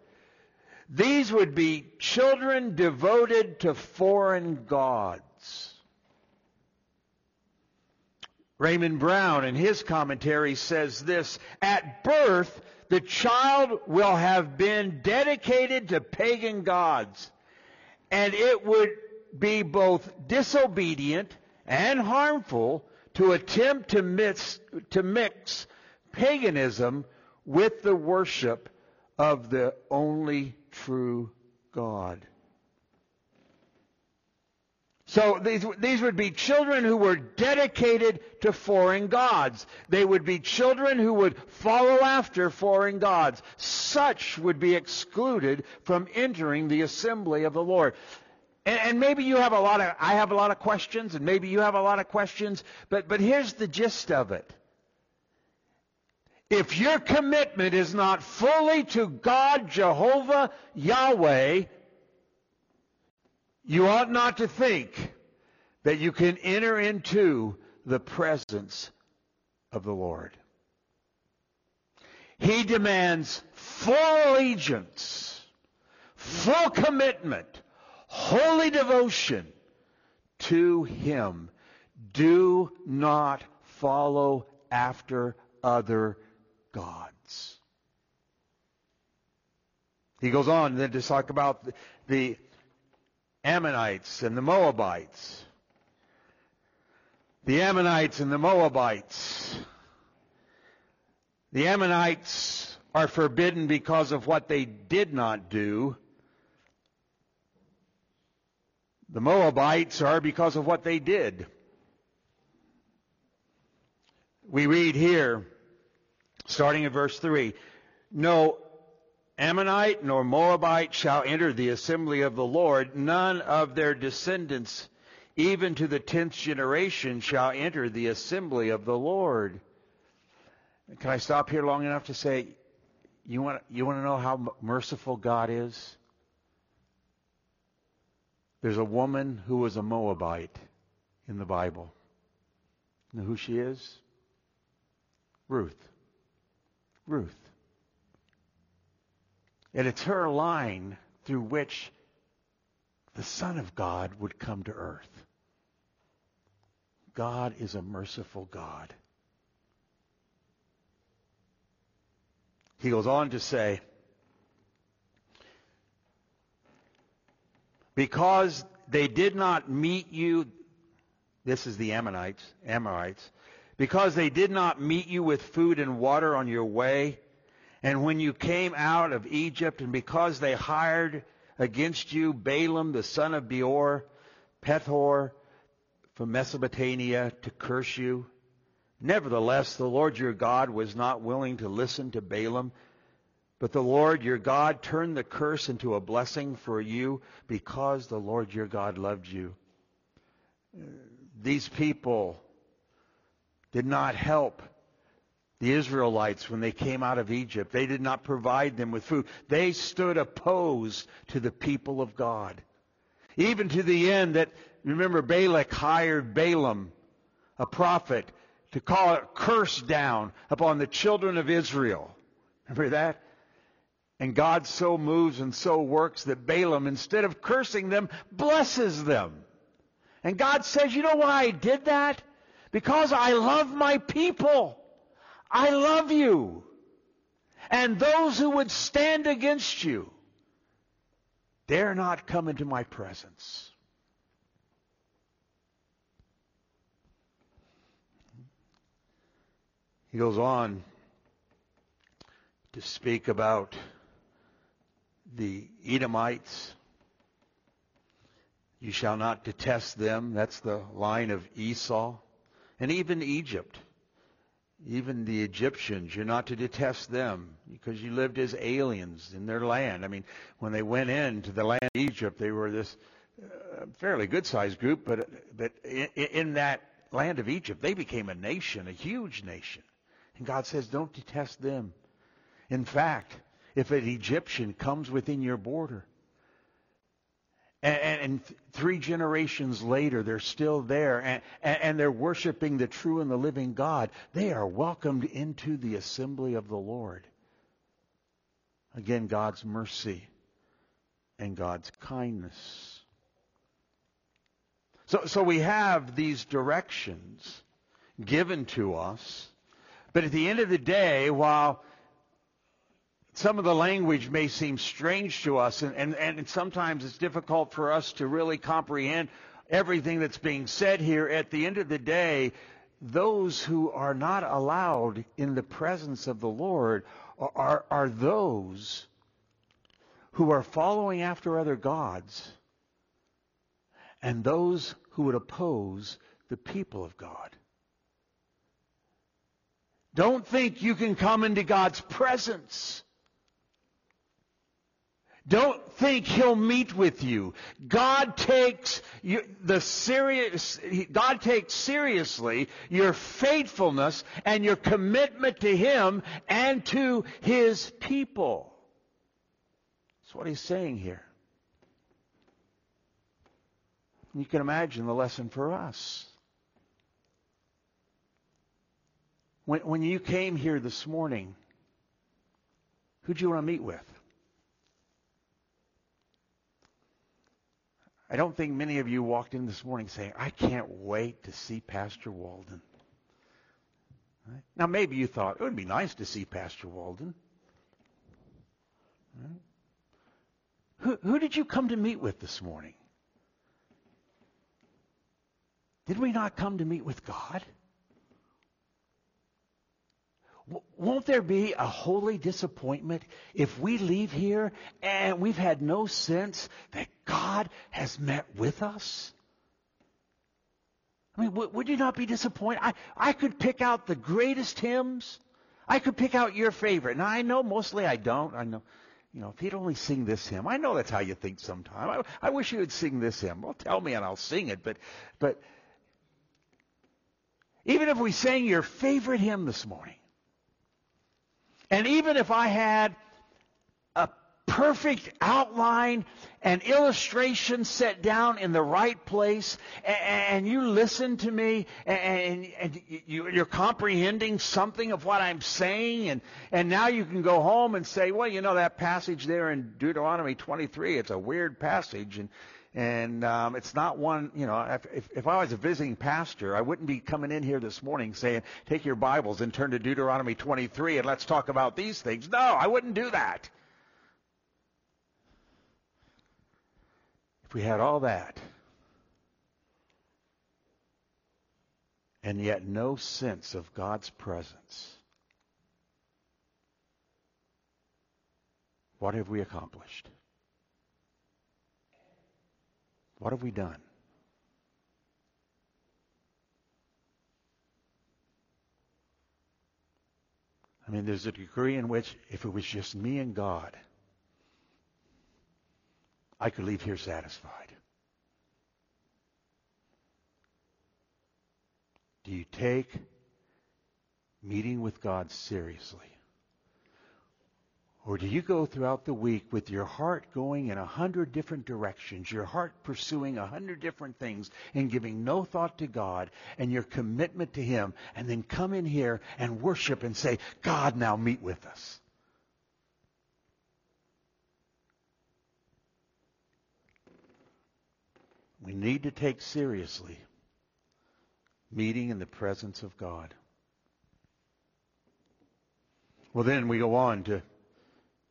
These would be children devoted to foreign gods. Raymond Brown in his commentary says this, at birth, the child will have been dedicated to pagan gods, and it would be both disobedient and harmful to attempt to mix, to mix paganism with the worship of the only true God. So these, these would be children who were dedicated to foreign gods. They would be children who would follow after foreign gods. Such would be excluded from entering the assembly of the Lord. And, and maybe you have a lot of, I have a lot of questions, and maybe you have a lot of questions, but, but here's the gist of it. If your commitment is not fully to God, Jehovah, Yahweh, you ought not to think that you can enter into the presence of the Lord. He demands full allegiance, full commitment, holy devotion to Him. Do not follow after other gods. He goes on then to talk about the, the Ammonites and the Moabites. The Ammonites and the Moabites. The Ammonites are forbidden because of what they did not do. The Moabites are because of what they did. We read here, starting in verse 3, No Ammonite nor Moabite shall enter the assembly of the Lord. None of their descendants, even to the tenth generation, shall enter the assembly of the Lord. Can I stop here long enough to say, you want, you want to know how merciful God is? There's a woman who was a Moabite in the Bible. You know who she is? Ruth. Ruth. And it's her line through which the Son of God would come to earth. God is a merciful God. He goes on to say, because they did not meet you, this is the Ammonites, Amorites, because they did not meet you with food and water on your way, and when you came out of Egypt, and because they hired against you Balaam the son of Beor, Pethor from Mesopotamia to curse you, nevertheless the Lord your God was not willing to listen to Balaam, but the Lord your God turned the curse into a blessing for you because the Lord your God loved you. These people did not help the Israelites when they came out of Egypt. They did not provide them with food. They stood opposed to the people of God. Even to the end that, remember, Balak hired Balaam, a prophet, to call a curse down upon the children of Israel. Remember that? And God so moves and so works that Balaam, instead of cursing them, blesses them. And God says, you know why I did that? Because I love my people. I love you. And those who would stand against you dare not come into my presence. He goes on to speak about the Edomites. You shall not detest them. That's the line of Esau. And even Egypt. Even the Egyptians, you're not to detest them because you lived as aliens in their land. I mean, when they went into the land of Egypt, they were this uh, fairly good sized group, but, but in, in that land of Egypt, they became a nation, a huge nation. And God says, don't detest them. In fact, if an Egyptian comes within your border, and, and, and, three generations later, they're still there and, and, they're worshiping the true and the living God. They are welcomed into the assembly of the Lord. Again, God's mercy and God's kindness. So, so we have these directions given to us. But at the end of the day, while some of the language may seem strange to us, and, and, and sometimes it's difficult for us to really comprehend everything that's being said here. At the end of the day, those who are not allowed in the presence of the Lord are, are, are those who are following after other gods and those who would oppose the people of God. Don't think you can come into God's presence don't think he'll meet with you. God takes the serious, God takes seriously your faithfulness and your commitment to him and to his people. That's what he's saying here. You can imagine the lesson for us. When, when you came here this morning, who'd you want to meet with? I don't think many of you walked in this morning saying, I can't wait to see Pastor Walden. Right? Now, maybe you thought, it would be nice to see Pastor Walden. Right? Who, who did you come to meet with this morning? Did we not come to meet with God? Won't there be a holy disappointment if we leave here and we've had no sense that God has met with us? I mean, would you not be disappointed? I, I could pick out the greatest hymns. I could pick out your favorite. Now, I know mostly I don't. I know, you know, if he'd only sing this hymn. I know that's how you think sometimes. I, I wish you would sing this hymn. Well, tell me and I'll sing it. But, but even if we sang your favorite hymn this morning, and even if I had a perfect outline and illustration set down in the right place, and, you listen to me, and, you, are comprehending something of what I'm saying, and, and now you can go home and say, well, you know, that passage there in Deuteronomy 23, it's a weird passage, and and um, it's not one, you know, if, if I was a visiting pastor, I wouldn't be coming in here this morning saying, take your Bibles and turn to Deuteronomy 23 and let's talk about these things. No, I wouldn't do that. If we had all that, and yet no sense of God's presence, what have we accomplished? What have we done? I mean, there's a degree in which if it was just me and God, I could leave here satisfied. Do you take meeting with God seriously? Or do you go throughout the week with your heart going in a hundred different directions, your heart pursuing a hundred different things and giving no thought to God and your commitment to Him, and then come in here and worship and say, God, now meet with us? We need to take seriously meeting in the presence of God. Well, then we go on to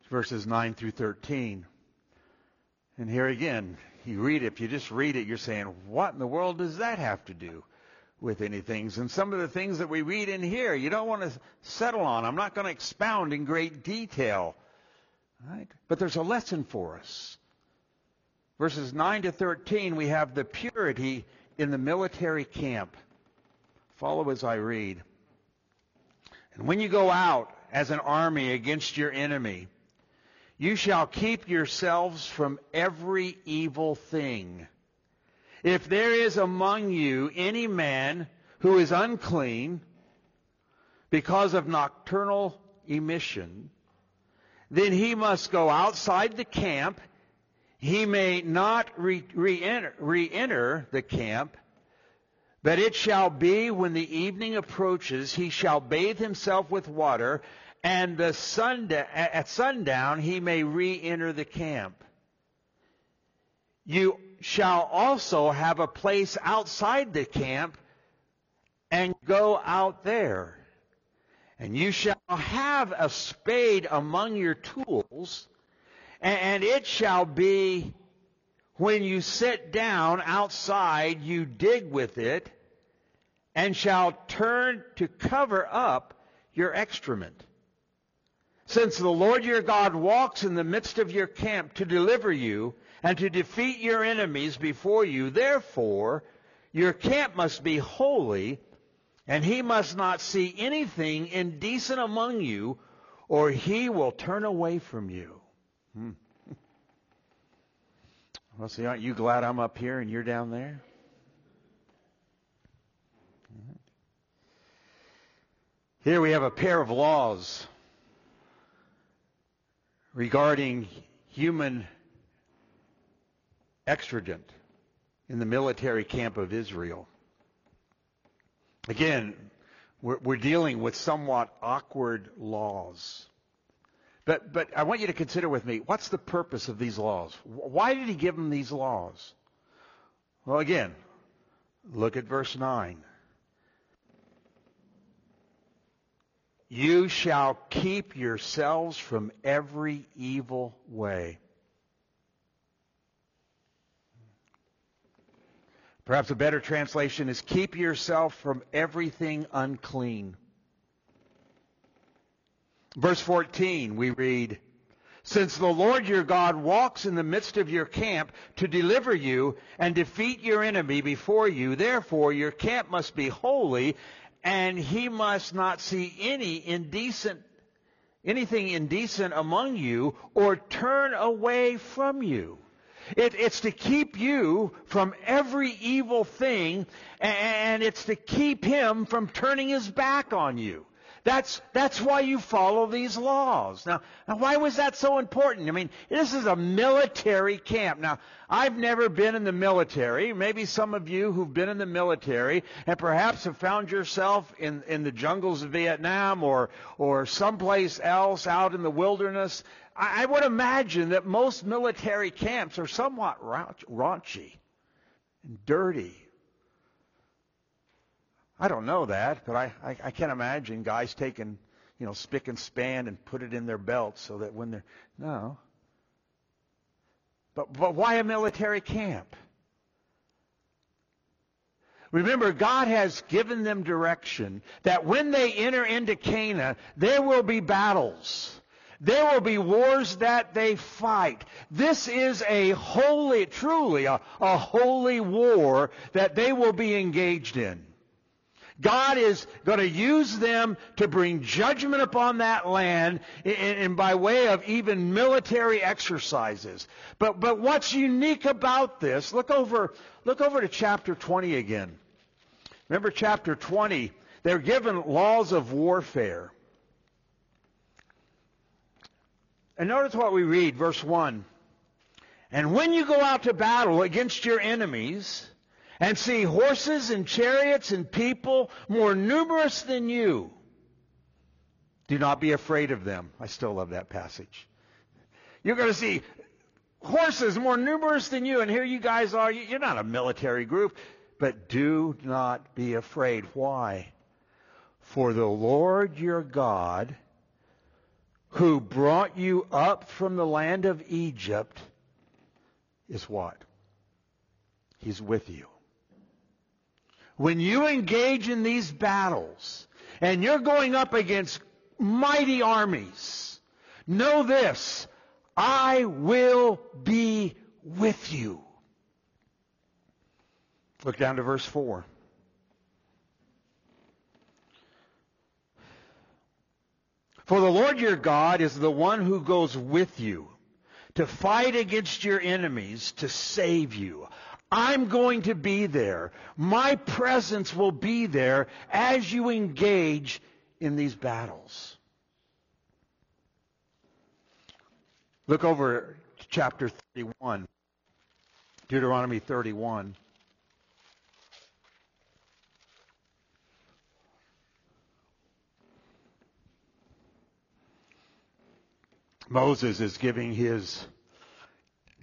verses 9 through 13. And here again, you read it, if you just read it, you're saying, what in the world does that have to do with anything? And some of the things that we read in here, you don't want to settle on. I'm not going to expound in great detail. Right? But there's a lesson for us. Verses 9 to 13, we have the purity in the military camp. Follow as I read. And when you go out as an army against your enemy, you shall keep yourselves from every evil thing. If there is among you any man who is unclean because of nocturnal emission, then he must go outside the camp. He may not re- re-enter, re-enter the camp, but it shall be when the evening approaches, he shall bathe himself with water, and the sunda- at sundown he may re-enter the camp. You shall also have a place outside the camp and go out there. And you shall have a spade among your tools, and it shall be when you sit down outside, you dig with it, and shall turn to cover up your excrement. Since the Lord your God walks in the midst of your camp to deliver you and to defeat your enemies before you, therefore your camp must be holy and he must not see anything indecent among you, or he will turn away from you. Hmm. Well, see, aren't you glad I'm up here and you're down there? Here we have a pair of laws regarding human extradent in the military camp of Israel. Again, we're, we're, dealing with somewhat awkward laws. But, but I want you to consider with me, what's the purpose of these laws? Why did he give them these laws? Well, again, look at verse 9. You shall keep yourselves from every evil way. Perhaps a better translation is keep yourself from everything unclean. Verse 14, we read, Since the Lord your God walks in the midst of your camp to deliver you and defeat your enemy before you, therefore your camp must be holy, and he must not see any indecent, anything indecent among you, or turn away from you. It, it's to keep you from every evil thing, and it's to keep him from turning his back on you. That's, that's why you follow these laws. Now, now, why was that so important? I mean, this is a military camp. Now, I've never been in the military. Maybe some of you who've been in the military and perhaps have found yourself in, in the jungles of Vietnam or, or someplace else out in the wilderness. I, I would imagine that most military camps are somewhat raunchy and dirty I don't know that, but I, I, I can't imagine guys taking, you know, Spic and Span and put it in their belts so that when they're, no. But, but why a military camp? Remember, God has given them direction that when they enter into Canaan, there will be battles. There will be wars that they fight. This is a holy, truly a, a holy war that they will be engaged in. God is going to use them to bring judgment upon that land and by way of even military exercises. But, but what's unique about this, look over, look over to chapter 20 again. Remember chapter 20, they're given laws of warfare. And notice what we read, verse 1. And when you go out to battle against your enemies, and see horses and chariots and people more numerous than you. Do not be afraid of them. I still love that passage. You're going to see horses more numerous than you, and here you guys are. You're not a military group, but do not be afraid. Why? For the Lord your God, who brought you up from the land of Egypt, is what? He's with you when you engage in these battles and you're going up against mighty armies, know this, I will be with you. Look down to verse 4. For the Lord your God is the one who goes with you to fight against your enemies to save you. I'm going to be there. My presence will be there as you engage in these battles. Look over to chapter 31, Deuteronomy 31. Moses is giving his,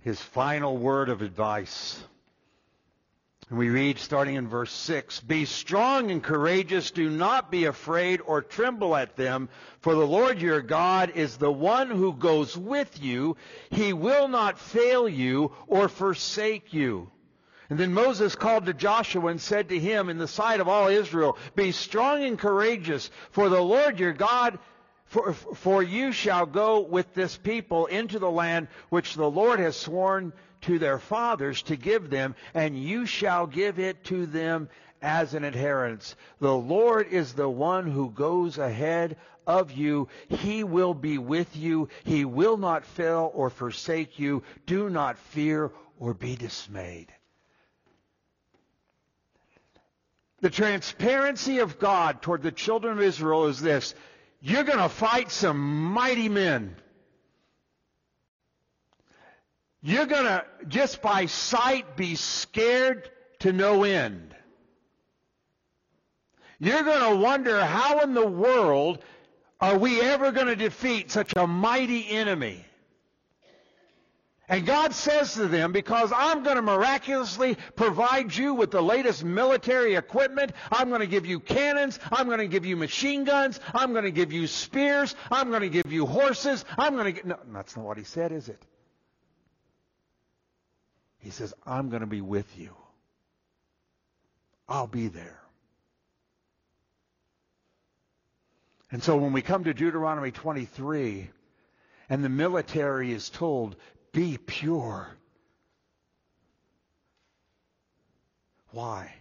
his final word of advice. And we read starting in verse 6, Be strong and courageous, do not be afraid or tremble at them, for the Lord your God is the one who goes with you. He will not fail you or forsake you. And then Moses called to Joshua and said to him in the sight of all Israel, Be strong and courageous, for the Lord your God for, for you shall go with this people into the land which the Lord has sworn to their fathers to give them, and you shall give it to them as an inheritance. The Lord is the one who goes ahead of you. He will be with you. He will not fail or forsake you. Do not fear or be dismayed. The transparency of God toward the children of Israel is this. You're going to fight some mighty men. You're going to, just by sight, be scared to no end. You're going to wonder how in the world are we ever going to defeat such a mighty enemy? And God says to them, because I'm going to miraculously provide you with the latest military equipment, I'm going to give you cannons, I'm going to give you machine guns, I'm going to give you spears, I'm going to give you horses, I'm going to get... No, that's not what he said, is it? He says, I'm going to be with you. I'll be there. And so when we come to Deuteronomy 23, and the military is told, be pure. Why?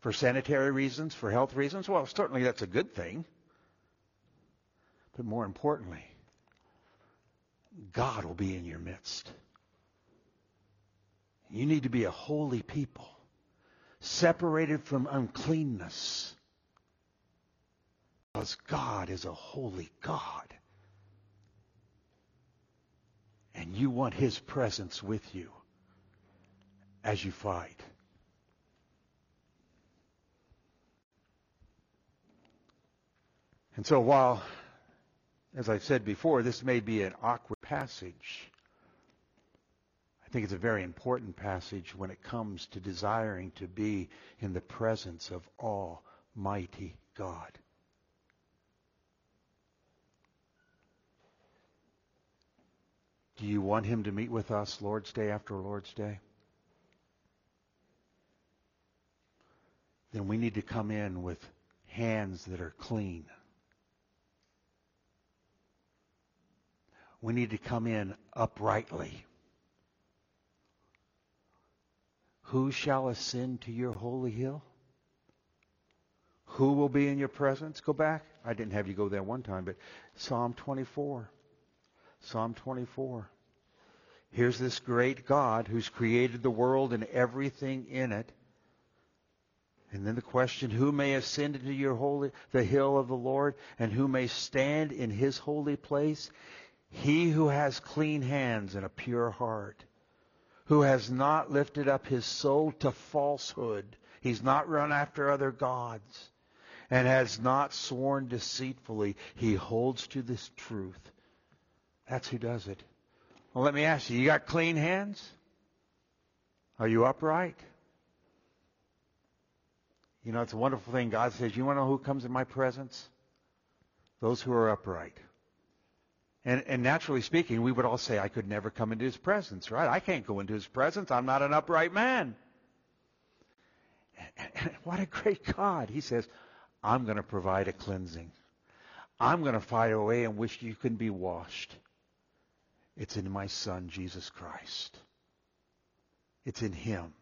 For sanitary reasons, for health reasons? Well, certainly that's a good thing. But more importantly, God will be in your midst. You need to be a holy people, separated from uncleanness. Because God is a holy God and you want his presence with you as you fight. And so while, as I've said before, this may be an awkward passage, I think it's a very important passage when it comes to desiring to be in the presence of Almighty God. Do you want him to meet with us Lord's Day after Lord's Day? Then we need to come in with hands that are clean. We need to come in uprightly. Who shall ascend to your holy hill? Who will be in your presence? Go back. I didn't have you go there one time, but Psalm 24. Psalm 24. Here's this great God who's created the world and everything in it. And then the question, who may ascend into your holy, the hill of the Lord, and who may stand in his holy place? He who has clean hands and a pure heart, who has not lifted up his soul to falsehood. He's not run after other gods, and has not sworn deceitfully. He holds to this truth. That's who does it. Well, let me ask you, you got clean hands? Are you upright? You know, it's a wonderful thing. God says, you want to know who comes in my presence? Those who are upright. And, and naturally speaking, we would all say, I could never come into his presence, right? I can't go into his presence. I'm not an upright man. And, and what a great God. He says, I'm going to provide a cleansing. I'm going to fight away in which you can be washed. It's in my Son, Jesus Christ. It's in Him.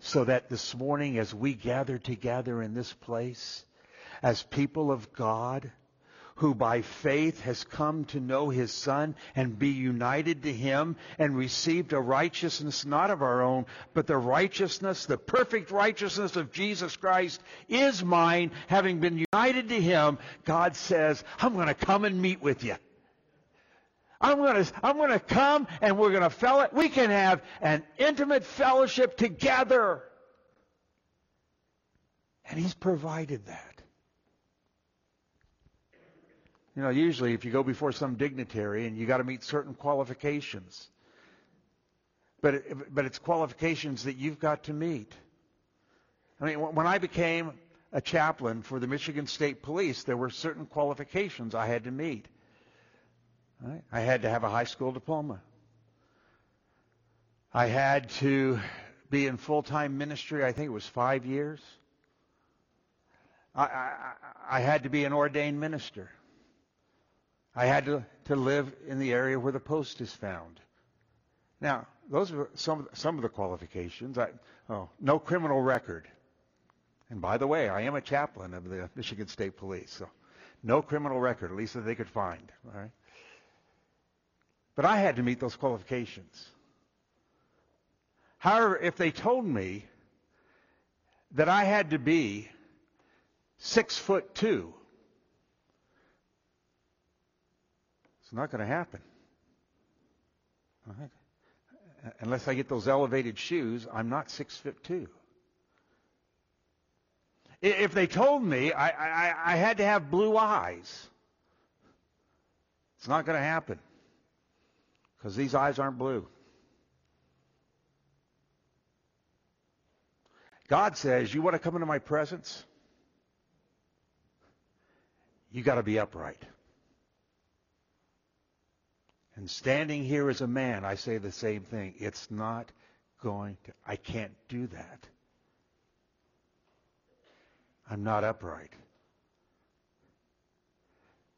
So that this morning, as we gather together in this place, as people of God who by faith has come to know his Son and be united to him and received a righteousness not of our own, but the righteousness, the perfect righteousness of Jesus Christ is mine. Having been united to him, God says, I'm going to come and meet with you. I'm going to, I'm going to come and we're going to fellow, we can have an intimate fellowship together. And he's provided that. You know, usually if you go before some dignitary and you got to meet certain qualifications, but it, but it's qualifications that you've got to meet. I mean, when I became a chaplain for the Michigan State Police, there were certain qualifications I had to meet. Right? I had to have a high school diploma. I had to be in full-time ministry. I think it was five years. I, I, I had to be an ordained minister. I had to, to live in the area where the post is found. Now, those are some, some of the qualifications. I, oh, no criminal record. And by the way, I am a chaplain of the Michigan State Police, so no criminal record, at least that they could find. All right? But I had to meet those qualifications. However, if they told me that I had to be six foot two It's not going to happen. Right. Unless I get those elevated shoes, I'm not six foot two. If they told me I, I, I had to have blue eyes, it's not going to happen because these eyes aren't blue. God says, You want to come into my presence? You got to be upright. And standing here as a man, I say the same thing. It's not going to, I can't do that. I'm not upright.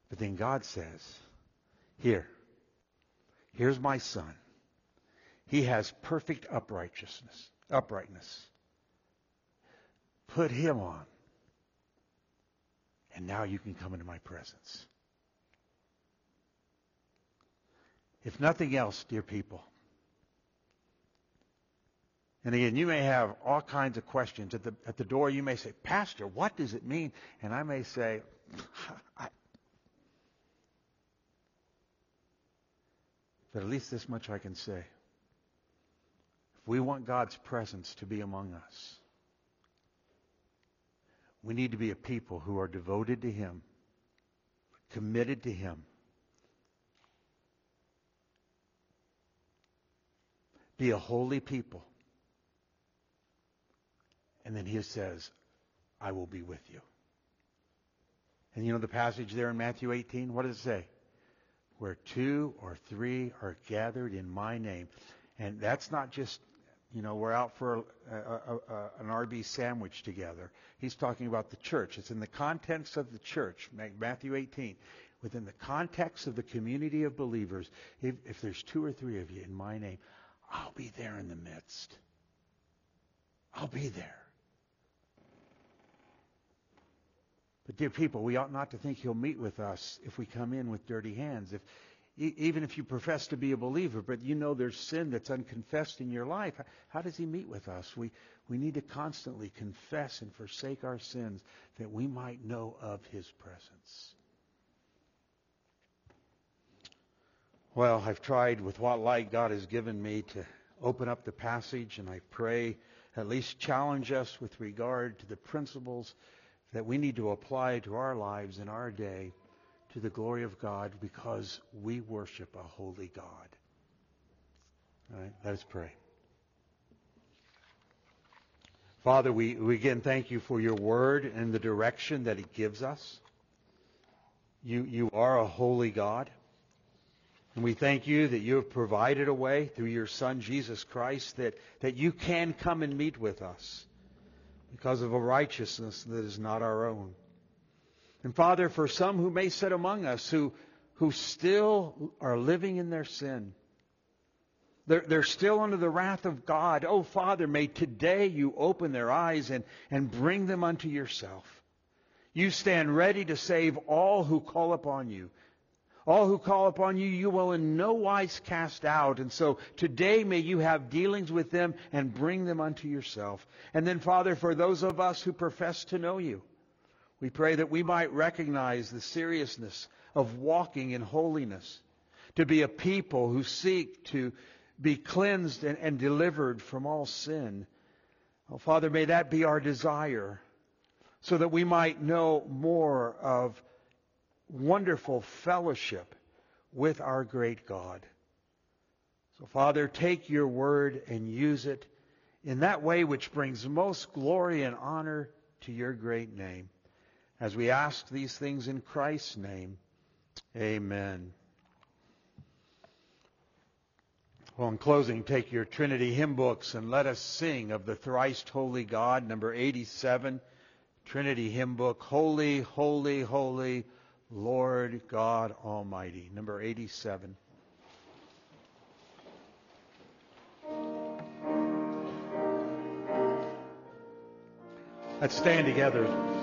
But then God says, here, here's my son. He has perfect uprightness, uprightness. Put him on. And now you can come into my presence. If nothing else, dear people, and again, you may have all kinds of questions. At the, at the door, you may say, Pastor, what does it mean? And I may say, I... But at least this much I can say. If we want God's presence to be among us, we need to be a people who are devoted to Him, committed to Him, Be a holy people. And then he says, I will be with you. And you know the passage there in Matthew 18? What does it say? Where two or three are gathered in my name. And that's not just, you know, we're out for a, a, a, an RB sandwich together. He's talking about the church. It's in the context of the church, Matthew 18. Within the context of the community of believers, if, if there's two or three of you in my name, I'll be there in the midst. I'll be there. But dear people, we ought not to think he'll meet with us if we come in with dirty hands. If, even if you profess to be a believer, but you know there's sin that's unconfessed in your life, how does he meet with us? We, we need to constantly confess and forsake our sins that we might know of his presence. Well, I've tried with what light God has given me to open up the passage, and I pray at least challenge us with regard to the principles that we need to apply to our lives in our day to the glory of God because we worship a holy God. All right, let us pray. Father, we, we again thank you for your word and the direction that it gives us. You, you are a holy God. And we thank you that you have provided a way through your Son, Jesus Christ, that, that you can come and meet with us because of a righteousness that is not our own. And Father, for some who may sit among us who, who still are living in their sin, they're, they're still under the wrath of God. Oh, Father, may today you open their eyes and, and bring them unto yourself. You stand ready to save all who call upon you. All who call upon you, you will in no wise cast out. And so today may you have dealings with them and bring them unto yourself. And then, Father, for those of us who profess to know you, we pray that we might recognize the seriousness of walking in holiness, to be a people who seek to be cleansed and, and delivered from all sin. Oh, Father, may that be our desire so that we might know more of wonderful fellowship with our great God. So, Father, take your word and use it in that way which brings most glory and honor to your great name. As we ask these things in Christ's name, amen. Well, in closing, take your Trinity hymn books and let us sing of the thrice holy God, number 87, Trinity hymn book, Holy, Holy, Holy, Lord God Almighty. Number 87. Let's stand together.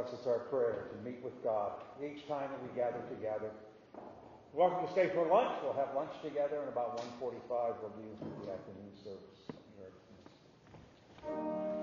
Trust it's our prayer to meet with God each time that we gather together. Welcome to stay for lunch. We'll have lunch together, and about 1.45 we'll do